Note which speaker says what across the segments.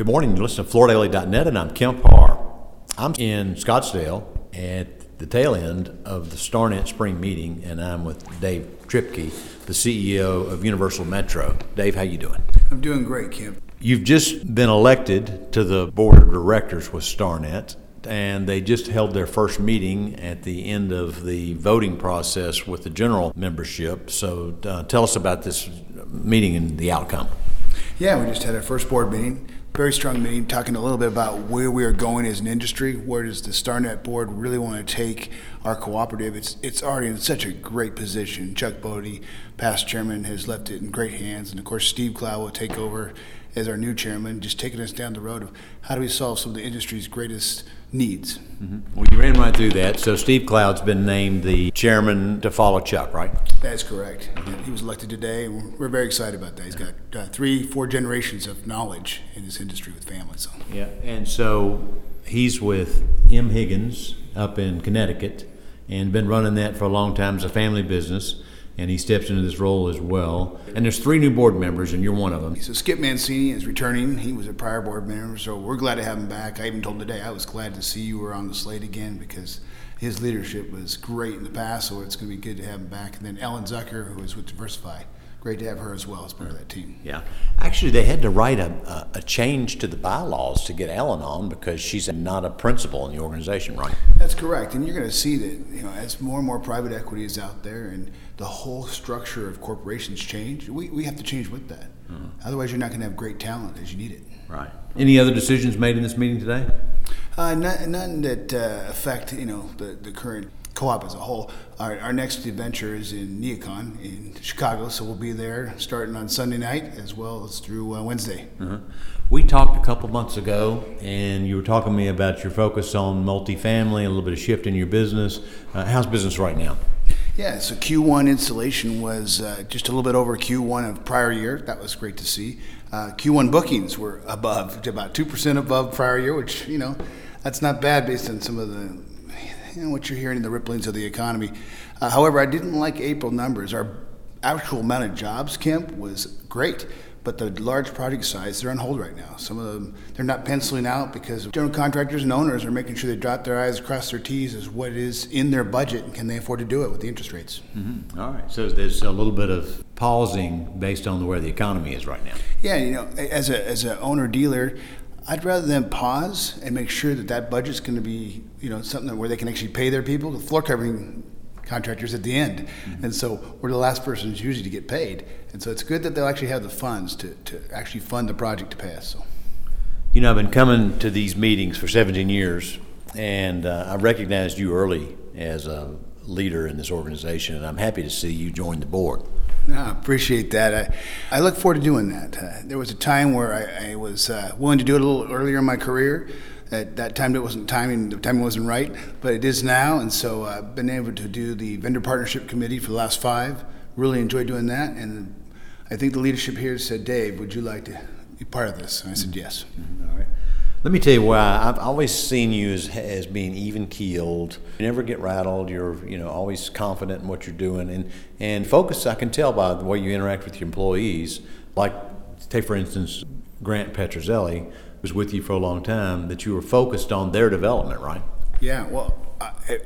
Speaker 1: Good morning. You listen to FloorDaily.net, and I'm Kemp Harr. I'm in Scottsdale at the tail end of the StarNet Spring Meeting, and I'm with Dave Triepke, the CEO of Universal Metro. Dave, how you doing?
Speaker 2: I'm doing great, Kemp.
Speaker 1: You've just been elected to the board of directors with StarNet, and they just held their first meeting at the end of the voting process with the general membership. So uh, tell us about this meeting and the outcome.
Speaker 2: Yeah, we just had our first board meeting. Very strong meeting, talking a little bit about where we are going as an industry. Where does the StarNet board really want to take our cooperative? It's it's already in such a great position. Chuck Bodie, past chairman, has left it in great hands, and of course Steve Clow will take over as our new chairman, just taking us down the road of how do we solve some of the industry's greatest needs.
Speaker 1: Mm-hmm. Well, you ran right through that. So Steve Cloud's been named the chairman to follow Chuck, right?
Speaker 2: That's correct. He was elected today, we're very excited about that. He's got uh, three, four generations of knowledge in this industry with families. So.
Speaker 1: Yeah, and so he's with M. Higgins up in Connecticut, and been running that for a long time as a family business and he steps into this role as well. And there's three new board members, and you're one of them.
Speaker 2: So Skip Mancini is returning. He was a prior board member, so we're glad to have him back. I even told him today I was glad to see you were on the slate again because his leadership was great in the past, so it's going to be good to have him back. And then Ellen Zucker, who is with Diversify great to have her as well as part of that team.
Speaker 1: Yeah. Actually, they had to write a, a, change to the bylaws to get Ellen on because she's not a principal in the organization, right?
Speaker 2: That's correct. And you're going to see that, you know, as more and more private equity is out there and the whole structure of corporations change, we, we have to change with that. Mm-hmm. Otherwise, you're not going to have great talent as you need it.
Speaker 1: Right. Any other decisions made in this meeting today?
Speaker 2: Uh, none, none that uh, affect, you know, the, the current co-op as a whole. Our, our next adventure is in NeoCon in Chicago, so we'll be there starting on Sunday night as well as through uh, Wednesday.
Speaker 1: Uh-huh. We talked a couple months ago, and you were talking to me about your focus on multifamily, a little bit of shift in your business. Uh, how's business right now?
Speaker 2: Yeah, so Q1 installation was uh, just a little bit over Q1 of prior year. That was great to see. Uh, Q1 bookings were above, about 2% above prior year, which, you know, that's not bad based on some of the know, what you're hearing in the ripplings of the economy. Uh, however, I didn't like April numbers. Our actual amount of jobs, Kemp, was great, but the large project size, they're on hold right now. Some of them, they're not penciling out because general contractors and owners are making sure they dot their I's, cross their T's as what is in their budget and can they afford to do it with the interest rates.
Speaker 1: Mm-hmm. All right. So there's a little bit of pausing based on where the economy is right now.
Speaker 2: Yeah, you know, as a as an owner dealer, I'd rather them pause and make sure that that budget's going to be, you know, something where they can actually pay their people. The floor covering contractors at the end, mm-hmm. and so we're the last persons usually to get paid. And so it's good that they'll actually have the funds to, to actually fund the project to pass. So,
Speaker 1: you know, I've been coming to these meetings for 17 years, and uh, I recognized you early as a leader in this organization, and I'm happy to see you join the board.
Speaker 2: I appreciate that. I, I look forward to doing that. Uh, there was a time where I, I was uh, willing to do it a little earlier in my career. At that time, it wasn't timing. The timing wasn't right, but it is now. And so uh, I've been able to do the vendor partnership committee for the last five. Really enjoyed doing that, and I think the leadership here said, "Dave, would you like to be part of this?" And I said, "Yes."
Speaker 1: All right. Let me tell you why. I've always seen you as, as being even keeled. You never get rattled. You're you know always confident in what you're doing and and focus. I can tell by the way you interact with your employees. Like take for instance, Grant Petrozelli was with you for a long time. That you were focused on their development, right?
Speaker 2: Yeah. Well,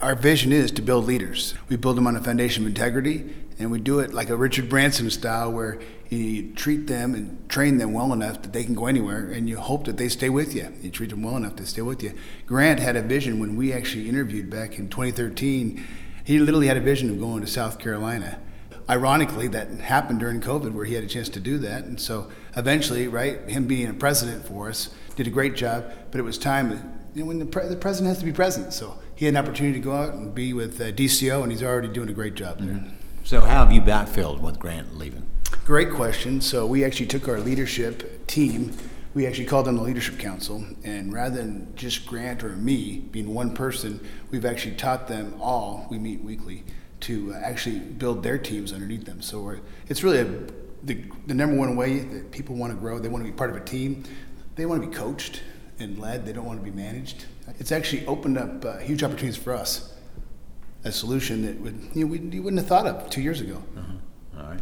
Speaker 2: our vision is to build leaders. We build them on a foundation of integrity, and we do it like a Richard Branson style, where you treat them and train them well enough that they can go anywhere, and you hope that they stay with you. You treat them well enough to stay with you. Grant had a vision when we actually interviewed back in 2013. He literally had a vision of going to South Carolina. Ironically, that happened during COVID, where he had a chance to do that, and so eventually, right, him being a president for us did a great job. But it was time. You know, when the, pre- the president has to be present, so he had an opportunity to go out and be with uh, DCO, and he's already doing a great job there. Mm-hmm.
Speaker 1: So, how have you backfilled with Grant leaving?
Speaker 2: Great question. So we actually took our leadership team, we actually called them the Leadership Council, and rather than just Grant or me being one person, we've actually taught them all, we meet weekly, to uh, actually build their teams underneath them. So it's really a, the, the number one way that people want to grow. They want to be part of a team. They want to be coached and led. They don't want to be managed. It's actually opened up uh, huge opportunities for us. A solution that would you, know, we, you wouldn't have thought of two years ago.
Speaker 1: Uh-huh. All right.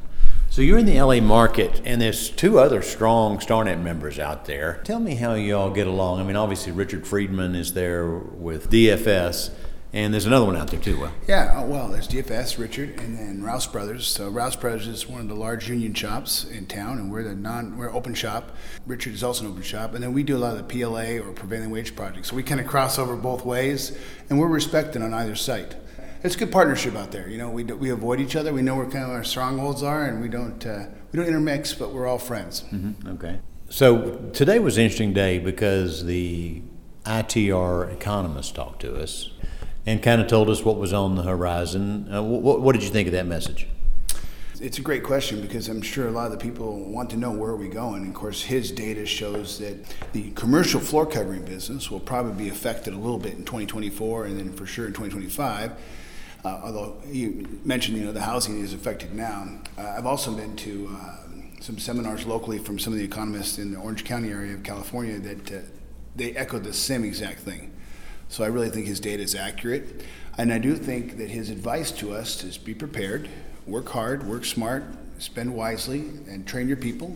Speaker 1: So you're in the LA market, and there's two other strong StarNet members out there. Tell me how y'all get along. I mean, obviously Richard Friedman is there with DFS, and there's another one out there too. Well,
Speaker 2: Yeah, uh, well, there's DFS, Richard, and then Rouse Brothers. So Rouse Brothers is one of the large union shops in town, and we're the non we're open shop. Richard is also an open shop, and then we do a lot of the PLA or prevailing wage projects. So we kind of cross over both ways, and we're respected on either site. It's a good partnership out there. You know, we, do, we avoid each other. We know where kind of our strongholds are, and we don't uh, we don't intermix, but we're all friends.
Speaker 1: okay. So today was an interesting day because the ITR economist talked to us and kind of told us what was on the horizon. Uh, what, what did you think of that message?
Speaker 2: It's a great question because I'm sure a lot of the people want to know where are we going. Of course, his data shows that the commercial floor covering business will probably be affected a little bit in 2024 and then for sure in 2025. Uh, although you mentioned, you know, the housing is affected now. Uh, I've also been to uh, some seminars locally from some of the economists in the Orange County area of California that uh, they echoed the same exact thing. So I really think his data is accurate. And I do think that his advice to us is be prepared, work hard, work smart, spend wisely, and train your people,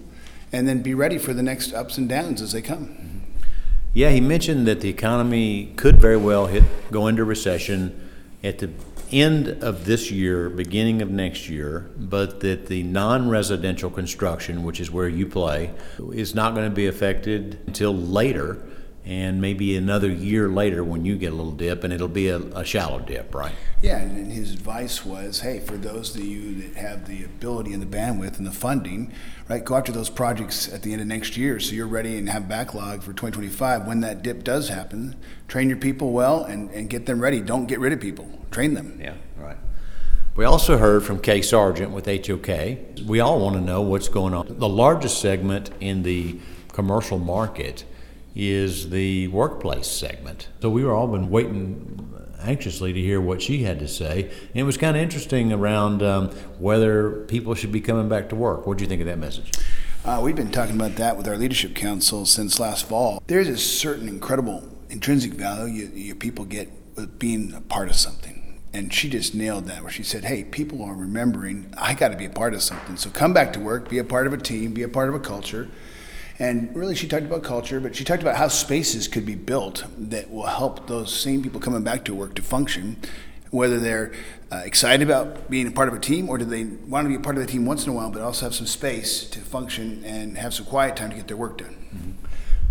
Speaker 2: and then be ready for the next ups and downs as they come.
Speaker 1: Yeah, he mentioned that the economy could very well hit go into recession at the end of this year, beginning of next year, but that the non-residential construction, which is where you play, is not going to be affected until later, and maybe another year later when you get a little dip, and it'll be a, a shallow dip, right?
Speaker 2: Yeah, and and his advice was, hey, for those of you that have the ability and the bandwidth and the funding, right, go after those projects at the end of next year so you're ready and have backlog for 2025. When that dip does happen, train your people well and, and get them ready. Don't get rid of people, train them.
Speaker 1: Yeah, right. We also heard from Kay Sargent with HOK. We all want to know what's going on. The largest segment in the commercial market is the workplace segment. So we were all been waiting anxiously to hear what she had to say. And it was kind of interesting around um, whether people should be coming back to work. What do you think of that message?
Speaker 2: Uh, we've been talking about that with our leadership council since last fall. There's a certain incredible intrinsic value you, your people get with being a part of something. And she just nailed that, where she said, Hey, people are remembering, I got to be a part of something. So come back to work, be a part of a team, be a part of a culture. And really, she talked about culture, but she talked about how spaces could be built that will help those same people coming back to work to function, whether they're uh, excited about being a part of a team or do they want to be a part of the team once in a while, but also have some space to function and have some quiet time to get their work done.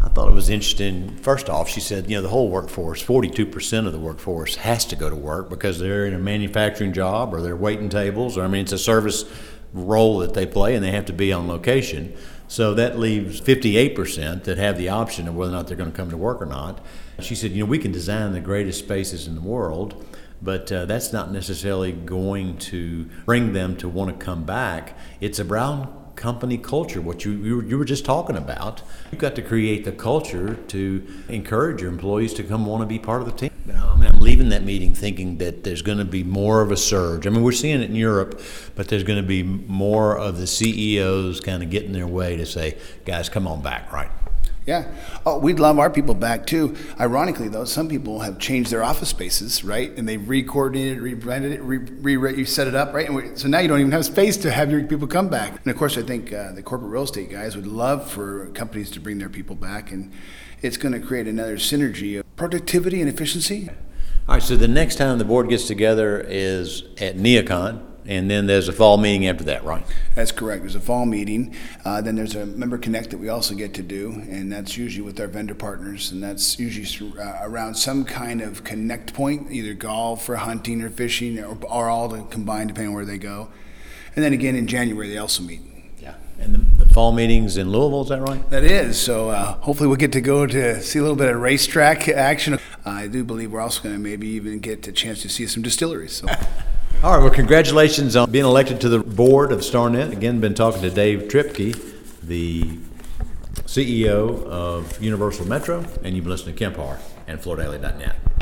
Speaker 1: I thought it was interesting. First off, she said, you know, the whole workforce, 42% of the workforce has to go to work because they're in a manufacturing job or they're waiting tables, or I mean, it's a service role that they play and they have to be on location. So that leaves 58% that have the option of whether or not they're going to come to work or not. She said, you know, we can design the greatest spaces in the world, but uh, that's not necessarily going to bring them to want to come back. It's around company culture, what you, you, were- just talking about. You've got to create the culture to encourage your employees to come want to be part of the team. I mean, leaving that meeting thinking that there's going to be more of a surge. I mean, we're seeing it in Europe, but there's going to be more of the CEOs kind of getting their way to say, guys, come on back, right?
Speaker 2: Yeah. Oh, we'd love our people back too. Ironically, though, some people have changed their office spaces, right? And they've re-coordinated, rebranded it, re, you set it up, right? And we, so now you don't even have space to have your people come back. And of course, I think uh, the corporate real estate guys would love for companies to bring their people back, and it's going to create another synergy of productivity and efficiency.
Speaker 1: All right, so the next time the board gets together is at Neocon, and then there's a fall meeting after that, right?
Speaker 2: That's correct. There's a fall meeting. Uh, then there's a member connect that we also get to do, and that's usually with our vendor partners, and that's usually uh, around some kind of connect point, either golf or hunting or fishing, or, or all to combine depending on where they go. And then again in January they also meet.
Speaker 1: Yeah. And the, the fall meeting's in Louisville, is that right?
Speaker 2: That is. So uh, hopefully we'll get to go to see a little bit of racetrack action. I do believe we're also going to maybe even get a chance to see some distilleries. So.
Speaker 1: All right, well, congratulations on being elected to the board of StarNet. Again, been talking to Dave Triepke, the CEO of Universal Metro, and you've been listening to Kemp Harr and FloorDaily.net.